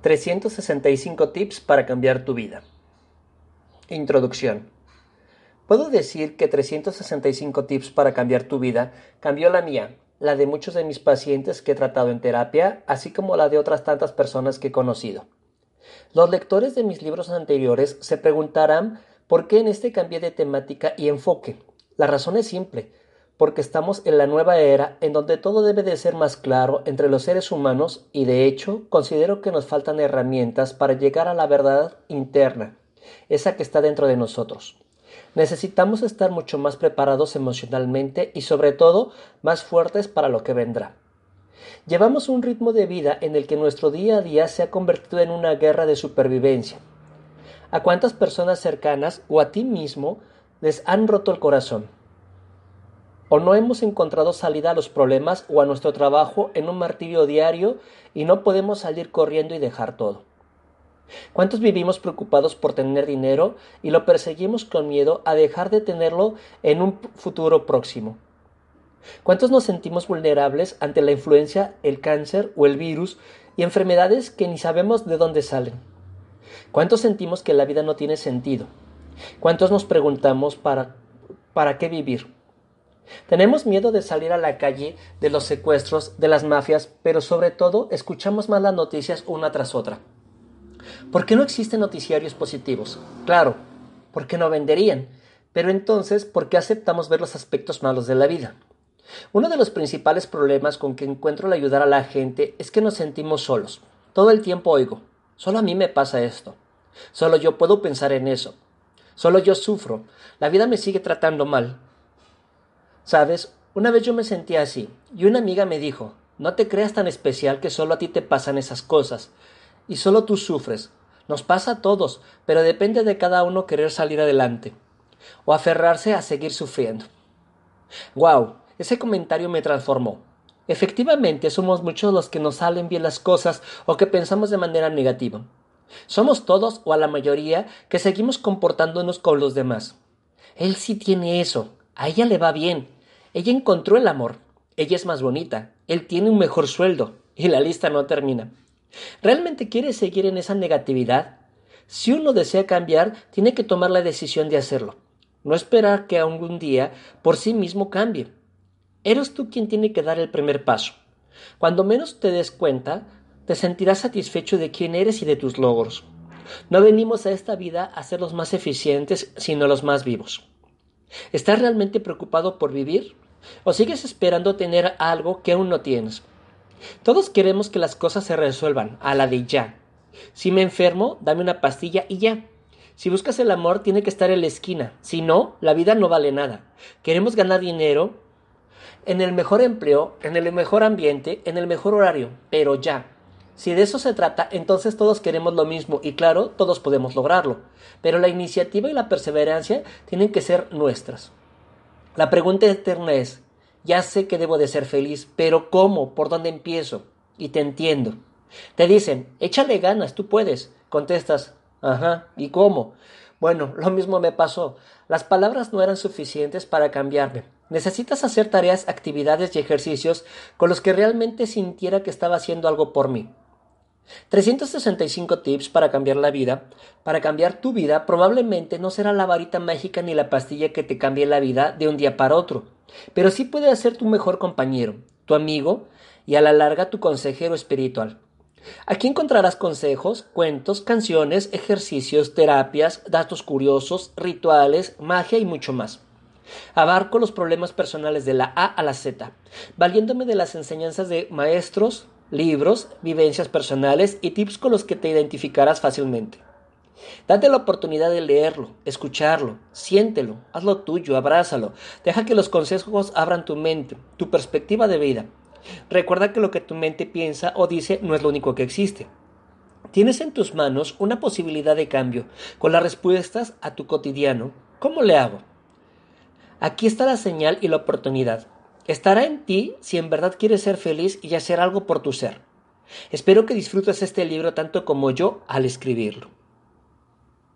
365 tips para cambiar tu vida. Introducción. Puedo decir que 365 tips para cambiar tu vida cambió la mía, la de muchos de mis pacientes que he tratado en terapia, así como la de otras tantas personas que he conocido. Los lectores de mis libros anteriores se preguntarán por qué en este cambié de temática y enfoque. La razón es simple, porque estamos en la nueva era en donde todo debe de ser más claro entre los seres humanos y de hecho considero que nos faltan herramientas para llegar a la verdad interna, esa que está dentro de nosotros. Necesitamos estar mucho más preparados emocionalmente y sobre todo más fuertes para lo que vendrá. Llevamos un ritmo de vida en el que nuestro día a día se ha convertido en una guerra de supervivencia. ¿A cuántas personas cercanas o a ti mismo les han roto el corazón? O no hemos encontrado salida a los problemas o a nuestro trabajo en un martirio diario y no podemos salir corriendo y dejar todo. ¿Cuántos vivimos preocupados por tener dinero y lo perseguimos con miedo a dejar de tenerlo en un futuro próximo? ¿Cuántos nos sentimos vulnerables ante la influencia, el cáncer o el virus y enfermedades que ni sabemos de dónde salen? ¿Cuántos sentimos que la vida no tiene sentido? ¿Cuántos nos preguntamos para, para qué vivir? Tenemos miedo de salir a la calle, de los secuestros, de las mafias, pero sobre todo escuchamos más las noticias una tras otra. ¿Por qué no existen noticiarios positivos? Claro, porque no venderían. Pero entonces, ¿por qué aceptamos ver los aspectos malos de la vida? Uno de los principales problemas con que encuentro el ayudar a la gente es que nos sentimos solos. Todo el tiempo oigo, solo a mí me pasa esto. Solo yo puedo pensar en eso. Solo yo sufro. La vida me sigue tratando mal. Sabes, una vez yo me sentía así, y una amiga me dijo, no te creas tan especial que solo a ti te pasan esas cosas, y solo tú sufres. Nos pasa a todos, pero depende de cada uno querer salir adelante, o aferrarse a seguir sufriendo. ¡Wow! Ese comentario me transformó. Efectivamente, somos muchos los que nos salen bien las cosas o que pensamos de manera negativa. Somos todos, o a la mayoría, que seguimos comportándonos con los demás. Él sí tiene eso, a ella le va bien, ella encontró el amor. Ella es más bonita. Él tiene un mejor sueldo. Y la lista no termina. ¿Realmente quiere seguir en esa negatividad? Si uno desea cambiar, tiene que tomar la decisión de hacerlo. No esperar que algún día por sí mismo cambie. Eres tú quien tiene que dar el primer paso. Cuando menos te des cuenta, te sentirás satisfecho de quién eres y de tus logros. No venimos a esta vida a ser los más eficientes, sino los más vivos. ¿Estás realmente preocupado por vivir? ¿O sigues esperando tener algo que aún no tienes? Todos queremos que las cosas se resuelvan a la de ya. Si me enfermo, dame una pastilla y ya. Si buscas el amor, tiene que estar en la esquina. Si no, la vida no vale nada. Queremos ganar dinero en el mejor empleo, en el mejor ambiente, en el mejor horario, pero ya. Si de eso se trata, entonces todos queremos lo mismo y claro, todos podemos lograrlo. Pero la iniciativa y la perseverancia tienen que ser nuestras. La pregunta eterna es, ya sé que debo de ser feliz, pero ¿cómo? ¿Por dónde empiezo? Y te entiendo. Te dicen, échale ganas, tú puedes. Contestas, ajá, ¿y cómo? Bueno, lo mismo me pasó. Las palabras no eran suficientes para cambiarme. Necesitas hacer tareas, actividades y ejercicios con los que realmente sintiera que estaba haciendo algo por mí. 365 tips para cambiar la vida. Para cambiar tu vida probablemente no será la varita mágica ni la pastilla que te cambie la vida de un día para otro, pero sí puede ser tu mejor compañero, tu amigo y a la larga tu consejero espiritual. Aquí encontrarás consejos, cuentos, canciones, ejercicios, terapias, datos curiosos, rituales, magia y mucho más. Abarco los problemas personales de la A a la Z, valiéndome de las enseñanzas de maestros, libros, vivencias personales y tips con los que te identificarás fácilmente. Date la oportunidad de leerlo, escucharlo, siéntelo, hazlo tuyo, abrázalo, deja que los consejos abran tu mente, tu perspectiva de vida. Recuerda que lo que tu mente piensa o dice no es lo único que existe. Tienes en tus manos una posibilidad de cambio con las respuestas a tu cotidiano. ¿Cómo le hago? Aquí está la señal y la oportunidad. Estará en ti si en verdad quieres ser feliz y hacer algo por tu ser. Espero que disfrutes este libro tanto como yo al escribirlo.